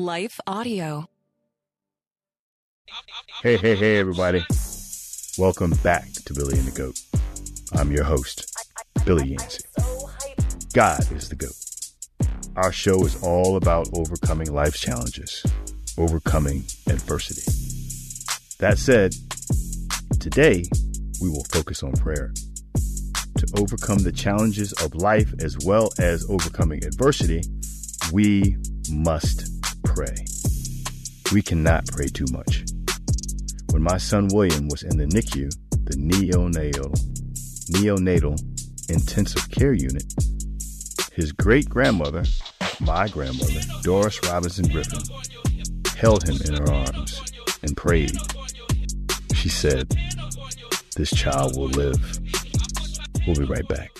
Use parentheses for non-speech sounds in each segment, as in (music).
Life Audio. Hey, hey, hey, everybody. Welcome back to Billy and the Goat. I'm your host, Billy Yancey. God is the GOAT. Our show is all about overcoming life's challenges, overcoming adversity. That said, today we will focus on prayer. To overcome the challenges of life as well as overcoming adversity, we must pray. We cannot pray too much. When my son William was in the NICU, the neonatal, neonatal intensive care unit, his great grandmother, my grandmother, Doris Robinson Griffin, held him in her arms and prayed. She said, This child will live. We'll be right back.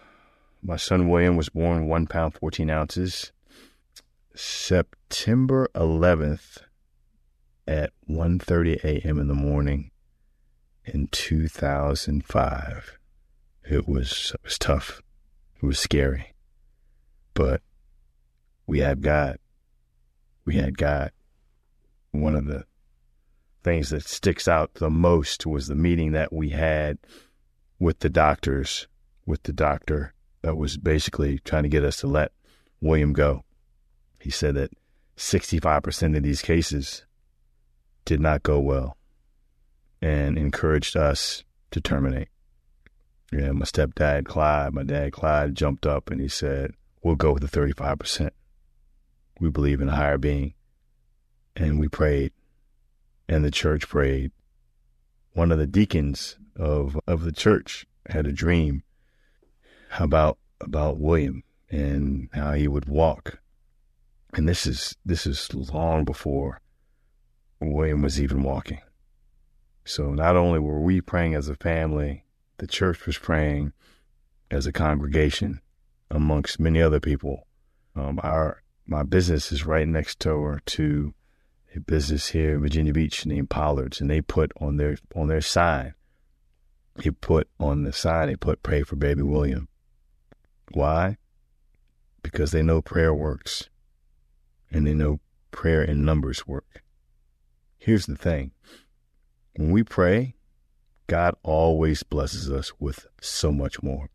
my son William was born one pound, 14 ounces, September 11th at 1.30 a.m. in the morning in 2005. It was, it was tough. It was scary. But we had God. We had God. One of the things that sticks out the most was the meeting that we had with the doctors, with the doctor that was basically trying to get us to let William go. He said that 65% of these cases did not go well and encouraged us to terminate. Yeah, my stepdad, Clyde, my dad, Clyde, jumped up and he said, We'll go with the 35%. We believe in a higher being. And we prayed, and the church prayed. One of the deacons of, of the church had a dream about about William and how he would walk. And this is this is long before William was even walking. So not only were we praying as a family, the church was praying as a congregation amongst many other people. Um, our my business is right next door to a business here in Virginia Beach named Pollard's, and they put on their on their sign, they put on the sign, they put "Pray for Baby William." Why? Because they know prayer works, and they know prayer in numbers work. Here's the thing: when we pray, God always blesses us with so much more.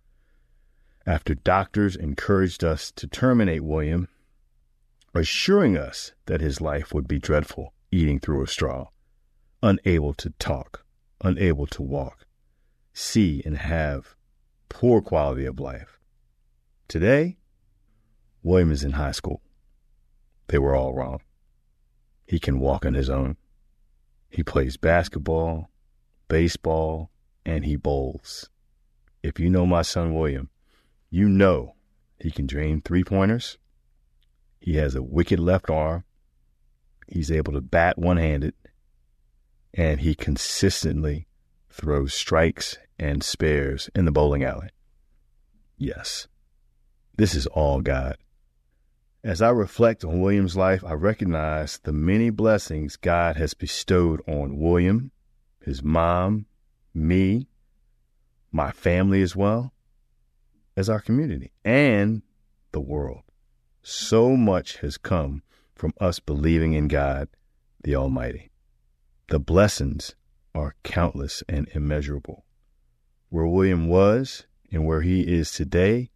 After doctors encouraged us to terminate William, assuring us that his life would be dreadful, eating through a straw, unable to talk, unable to walk, see and have poor quality of life. Today, William is in high school. They were all wrong. He can walk on his own. He plays basketball, baseball, and he bowls. If you know my son William, you know he can drain three pointers. He has a wicked left arm. He's able to bat one handed. And he consistently throws strikes and spares in the bowling alley. Yes, this is all God. As I reflect on William's life, I recognize the many blessings God has bestowed on William, his mom, me, my family as well as our community and the world. So much has come from us believing in God, the Almighty. The blessings are countless and immeasurable. Where William was and where he is today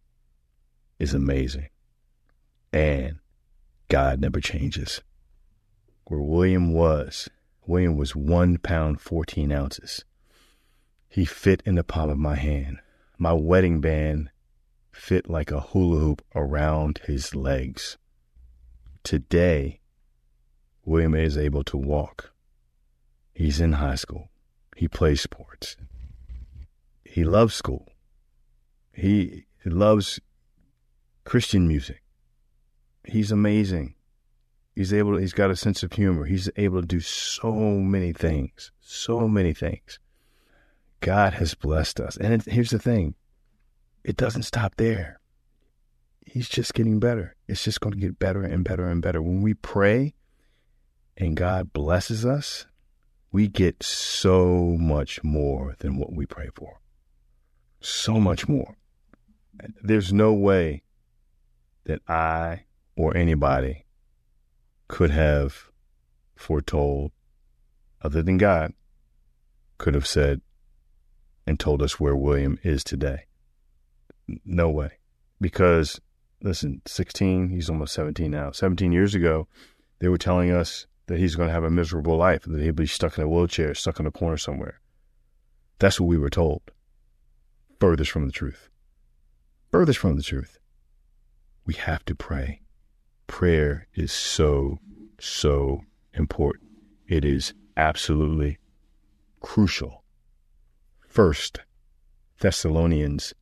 is amazing. And God never changes. Where William was, William was one pound, 14 ounces. He fit in the palm of my hand. My wedding band fit like a hula hoop around his legs. Today, William is able to walk. He's in high school. He plays sports. He loves school. He, he loves Christian music. He's amazing. He's able. He's got a sense of humor. He's able to do so many things. So many things. God has blessed us. And it, here's the thing: it doesn't stop there. He's just getting better. It's just going to get better and better and better. When we pray, and God blesses us, we get so much more than what we pray for. So much more. There's no way that I or anybody could have foretold, other than God, could have said and told us where William is today. No way. Because, listen, 16, he's almost 17 now. 17 years ago, they were telling us that he's going to have a miserable life, that he'll be stuck in a wheelchair, stuck in a corner somewhere. That's what we were told. Furthest from the truth. Furthest from the truth. We have to pray. Prayer is so, so important. It is absolutely crucial. First, Thessalonians,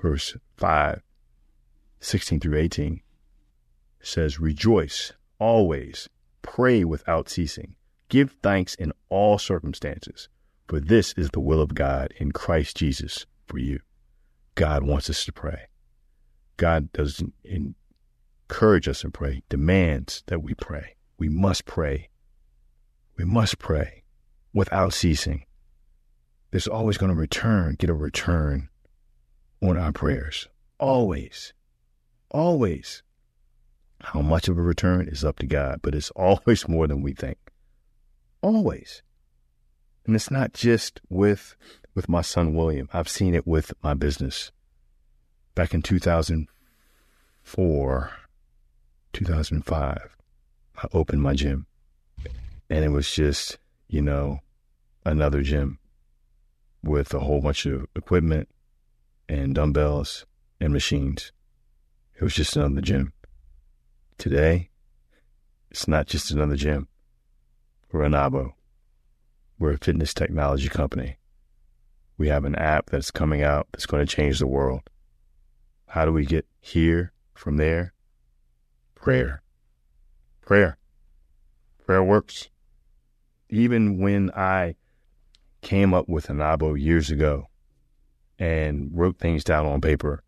verse 5, 16 through 18, says, Rejoice always Pray without ceasing. Give thanks in all circumstances, for this is the will of God in Christ Jesus for you. God wants us to pray. God doesn't encourage us to pray, demands that we pray. We must pray. We must pray without ceasing. There's always going to return, get a return on our prayers. Always. Always. How much of a return is up to God, but it's always more than we think. Always. And it's not just with with my son William. I've seen it with my business. Back in 2004, 2005, I opened my gym. And it was just, you know, another gym with a whole bunch of equipment and dumbbells and machines. It was just another gym. Today, it's not just another gym. We're ANABO. We're a fitness technology company. We have an app that's coming out that's going to change the world. How do we get here from there? Prayer. Prayer. Prayer works. Even when I came up with ANABO years ago and wrote things down on paper,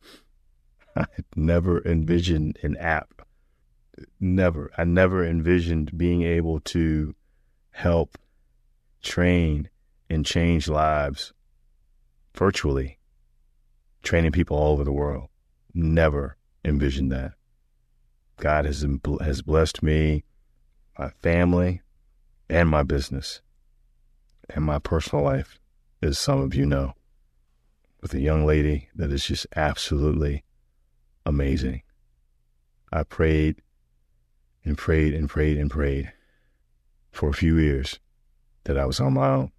(laughs) I never envisioned an app never. I never envisioned being able to help train and change lives virtually, training people all over the world. Never envisioned that. God has has blessed me, my family, and my business, and my personal life, as some of you know, with a young lady that is just absolutely amazing. I prayed and prayed and prayed and prayed for a few years that I was on my own.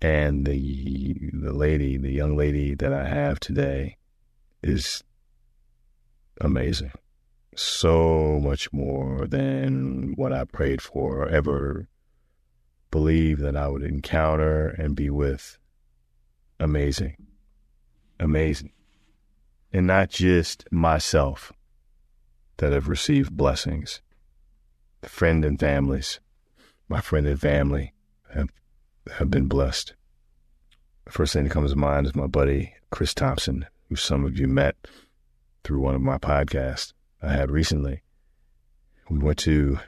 And the the lady, the young lady that I have today is amazing. So much more than what I prayed for or ever believed that I would encounter and be with. Amazing. Amazing. And not just myself, that have received blessings. Friend and families, my friend and family have have been blessed. The first thing that comes to mind is my buddy Chris Thompson, who some of you met through one of my podcasts I had recently. We went to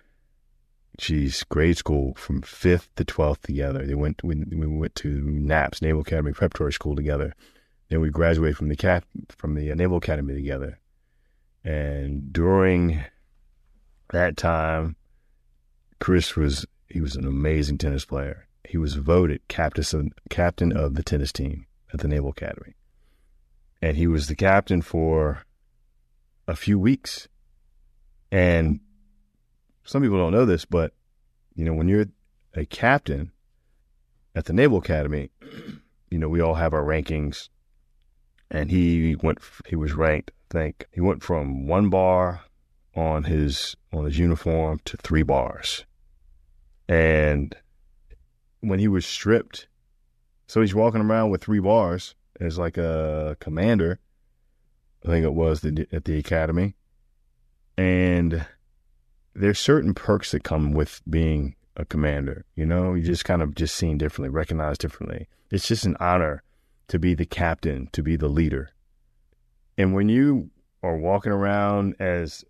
geez, grade school from fifth to twelfth together. They went we, we went to NAPS Naval Academy Preparatory School together. Then we graduated from the cat from the uh, Naval Academy together. And during that time, Chris was he was an amazing tennis player. He was voted captain captain of the tennis team at the Naval Academy, and he was the captain for a few weeks. And some people don't know this, but you know, when you're a captain at the Naval Academy, you know, we all have our rankings, and he went. He was ranked. I think he went from one bar on his on his uniform to three bars, and when he was stripped, so he's walking around with three bars as like a commander. I think it was the, at the academy, and there's certain perks that come with being a commander. You know, you just kind of just seen differently, recognized differently. It's just an honor to be the captain, to be the leader. And when you are walking around as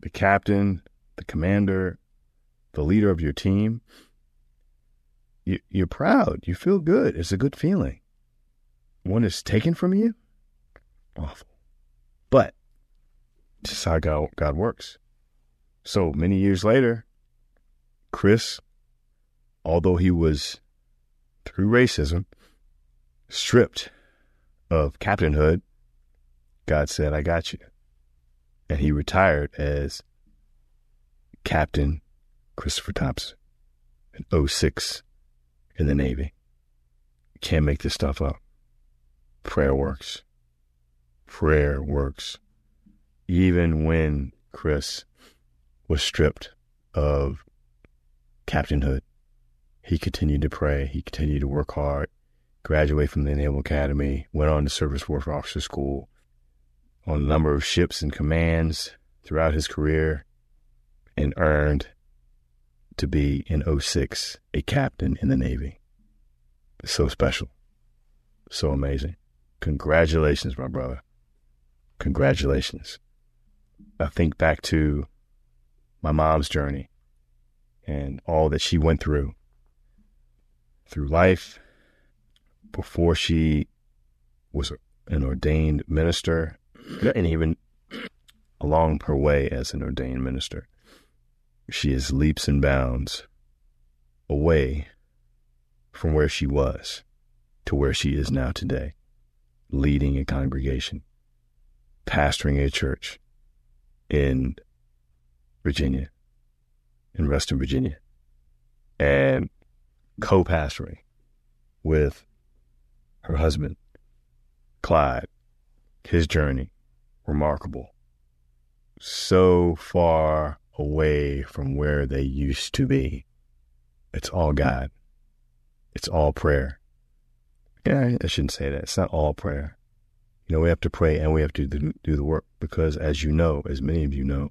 the captain, the commander, the leader of your team, you, you're proud. You feel good. It's a good feeling. One is taken from you, awful. But this is how God, God works. So many years later, Chris, although he was through racism stripped of captainhood, God said, I got you. And he retired as Captain Christopher Thompson in 06 in the Navy. Can't make this stuff up. Prayer works. Prayer works. Even when Chris was stripped of captainhood, he continued to pray. He continued to work hard, graduate from the Naval Academy, went on to Surface Warfare Officer School, on a number of ships and commands throughout his career, and earned to be in 06 a captain in the Navy. It's so special. So amazing. Congratulations, my brother. Congratulations. I think back to my mom's journey and all that she went through through life before she was an ordained minister and even along her way as an ordained minister. She is leaps and bounds away from where she was to where she is now today, leading a congregation, pastoring a church in Virginia, in Reston, Virginia, and co pastoring with her husband, Clyde. His journey, remarkable. So far away from where they used to be. It's all God. It's all prayer. Yeah, I shouldn't say that. It's not all prayer. You know, we have to pray and we have to do, do the work because, as you know, as many of you know,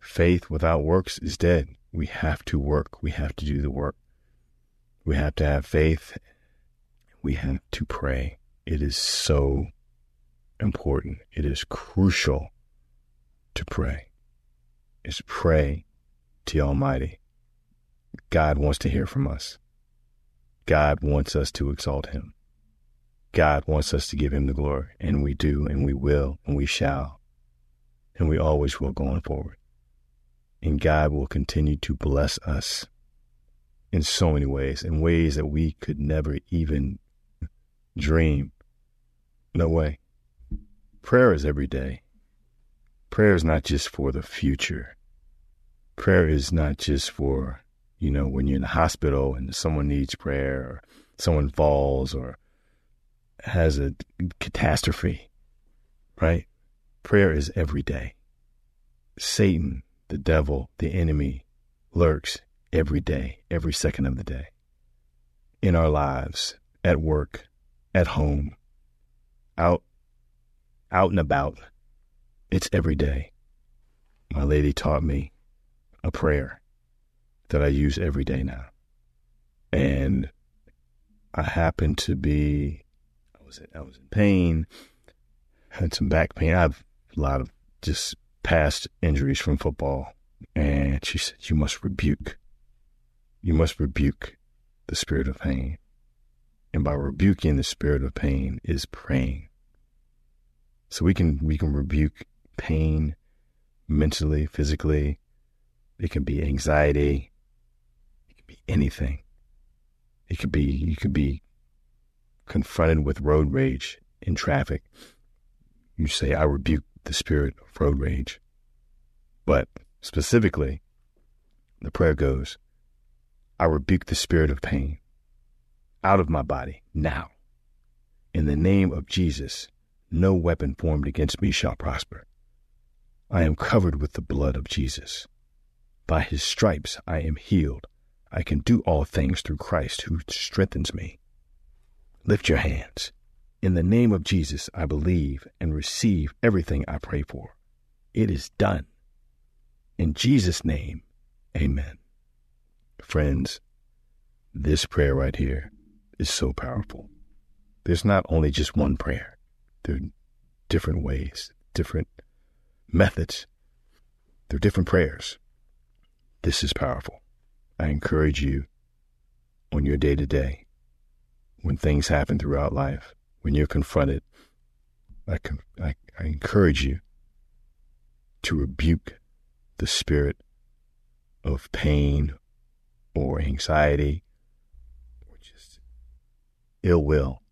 faith without works is dead. We have to work. We have to do the work. We have to have faith. We have to pray. It is so important. It is crucial to pray. Is pray to Almighty. God wants to hear from us. God wants us to exalt Him. God wants us to give Him the glory, and we do, and we will, and we shall, and we always will going forward. And God will continue to bless us in so many ways, in ways that we could never even dream. No way. Prayer is every day. Prayer is not just for the future. Prayer is not just for, you know, when you're in the hospital and someone needs prayer or someone falls or has a catastrophe, right? Prayer is every day. Satan, the devil, the enemy lurks every day, every second of the day. In our lives, at work, at home, out out and about. It's every day. My lady taught me a prayer that I use every day now. And I happen to be was I was in pain, had some back pain. I have a lot of just past injuries from football. And she said, You must rebuke. You must rebuke the spirit of pain. And by rebuking the spirit of pain is praying. So we can we can rebuke pain mentally, physically. It can be anxiety. It can be anything. It could be you could be confronted with road rage in traffic. You say, I rebuke the spirit of road rage. But Specifically, the prayer goes, I rebuke the spirit of pain out of my body now. In the name of Jesus, no weapon formed against me shall prosper. I am covered with the blood of Jesus. By his stripes I am healed. I can do all things through Christ who strengthens me. Lift your hands. In the name of Jesus, I believe and receive everything I pray for. It is done. In Jesus' name, amen. Friends, this prayer right here is so powerful. There's not only just one prayer, there are different ways, different methods, there are different prayers. This is powerful. I encourage you on your day to day, when things happen throughout life, when you're confronted, I, I, I encourage you to rebuke the spirit of pain or anxiety or just ill will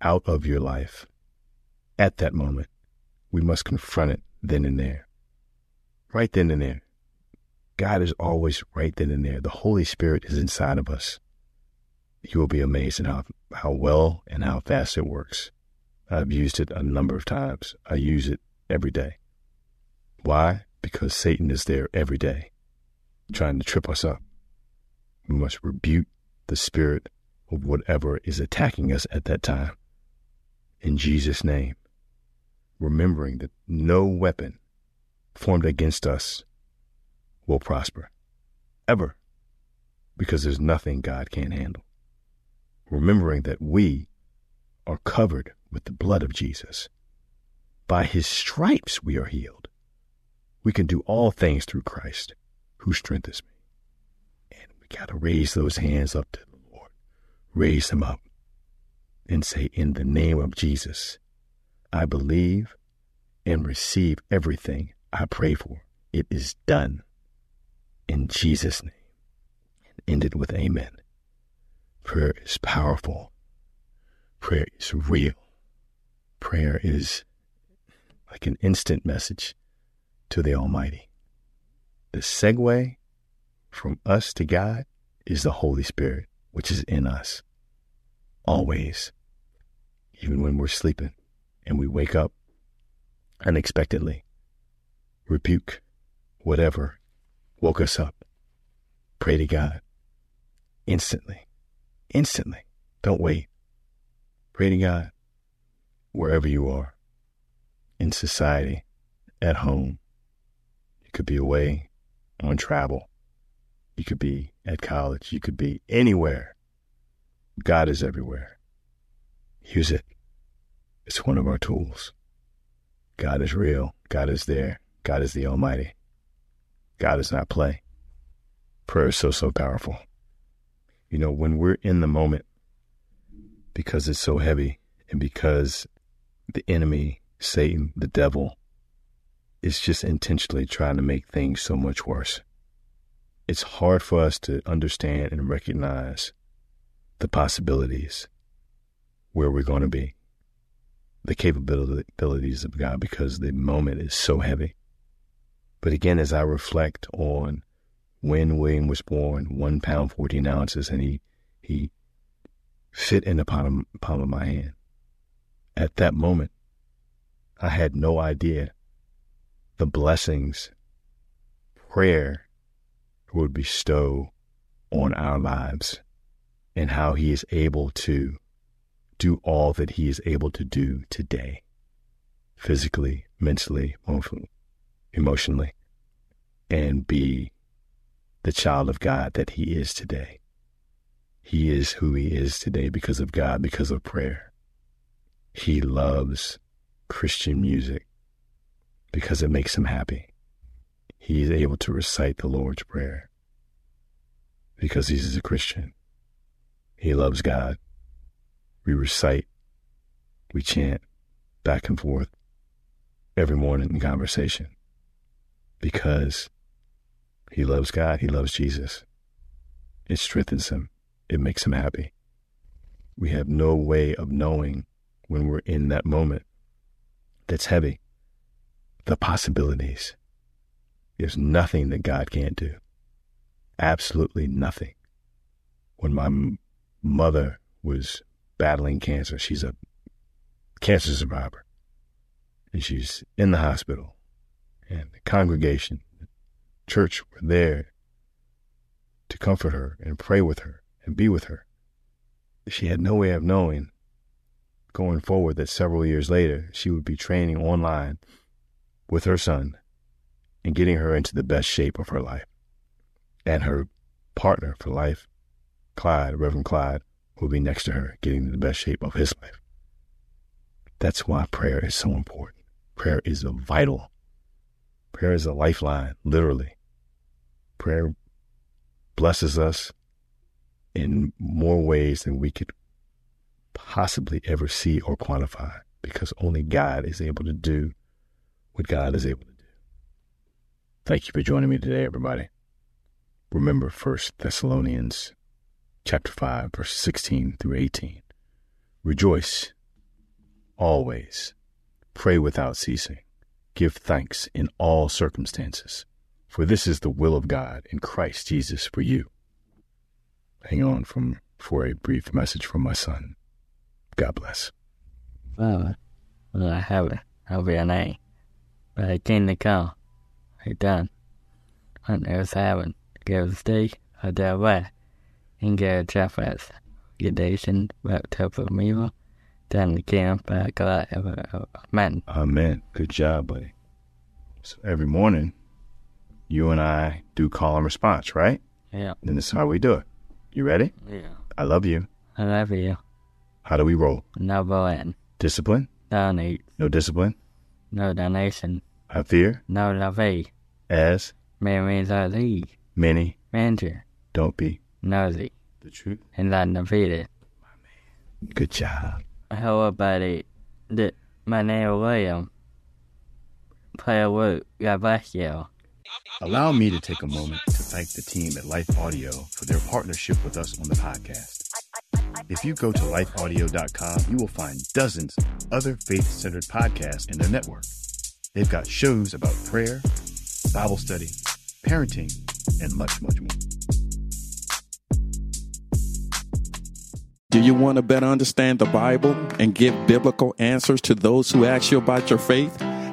out of your life at that moment. We must confront it then and there. Right then and there. God is always right then and there. The Holy Spirit is inside of us. You will be amazed at how, how well and how fast it works. I've used it a number of times. I use it every day. Why? Because Satan is there every day trying to trip us up. We must rebuke the spirit of whatever is attacking us at that time. In Jesus' name, remembering that no weapon formed against us will prosper. Ever. Because there's nothing God can't handle. Remembering that we are covered with the blood of Jesus. By his stripes we are healed. We can do all things through Christ who strengthens me. And we got to raise those hands up to the Lord. Raise them up and say, In the name of Jesus, I believe and receive everything I pray for. It is done in Jesus' name. And end it with amen. Prayer is powerful. Prayer is real. Prayer is like an instant message to the Almighty. The segue from us to God is the Holy Spirit, which is in us always, even when we're sleeping and we wake up unexpectedly. Rebuke whatever woke us up. Pray to God instantly, instantly. Don't wait. Pray to God wherever you are in society, at home. You could be away on travel. You could be at college. You could be anywhere. God is everywhere. Use it. It's one of our tools. God is real. God is there. God is the Almighty. God is not play. Prayer is so, so powerful. You know, when we're in the moment, because it's so heavy and because the enemy, Satan, the devil, is just intentionally trying to make things so much worse. It's hard for us to understand and recognize the possibilities where we're going to be, the capabilities of God, because the moment is so heavy. But again, as I reflect on when William was born, one pound, 14 ounces, and he, he fit in the palm, palm of my hand. At that moment, I had no idea the blessings prayer would bestow on our lives and how he is able to do all that he is able to do today physically, mentally, emotionally, and be the child of God that he is today. He is who he is today because of God, because of prayer. He loves Christian music because it makes him happy. He is able to recite the Lord's Prayer because he's a Christian. He loves God. We recite, we chant back and forth every morning in conversation because he loves God, he loves Jesus. It strengthens him, it makes him happy. We have no way of knowing when we're in that moment that's heavy the possibilities There's nothing that God can't do. Absolutely nothing. When my m- mother was battling cancer, she's a cancer survivor, and she's in the hospital, and the congregation, church were there to comfort her and pray with her and be with her. She had no way of knowing going forward that several years later she would be training online with her son and getting her into the best shape of her life. And her partner for life, Clyde, Reverend Clyde, will be next to her, getting the best shape of his life. That's why prayer is so important. Prayer is vital. Prayer is a lifeline, literally. Prayer blesses us in more ways than we could possibly ever see or quantify because only God is able to do what God is able to do. Thank you for joining me today, everybody. Remember 1 Thessalonians chapter 5, verse 16 through 18. Rejoice always, pray without ceasing, give thanks in all circumstances, for this is the will of God in Christ Jesus for you. Hang on from, for a brief message from my son. God bless. Father, will I have it? I'll be an A. But I came to come. I done. Hunt there's heaven. Give steak, a their way. And get a chafas. Gedation, baptism of evil. Then the camp back alive. Amen. Amen. Good job, buddy. So every morning, you and I do call and response, right? Yeah. Then this is how we do it. You ready? Yeah. I love you. I love you. How do we roll? No bullying. Discipline? No need. No discipline? No donation. Have fear? No lovey. As Man means I lead. many Manager. don't be Nosy. the truth. And not defeated. My man. Good job. Hello, buddy. The, my name is William. Play a word. God bless you. Allow me to take a moment to thank the team at Life Audio for their partnership with us on the podcast. If you go to lifeaudio.com, you will find dozens of other faith centered podcasts in their network. They've got shows about prayer, Bible study, parenting, and much, much more. Do you want to better understand the Bible and give biblical answers to those who ask you about your faith?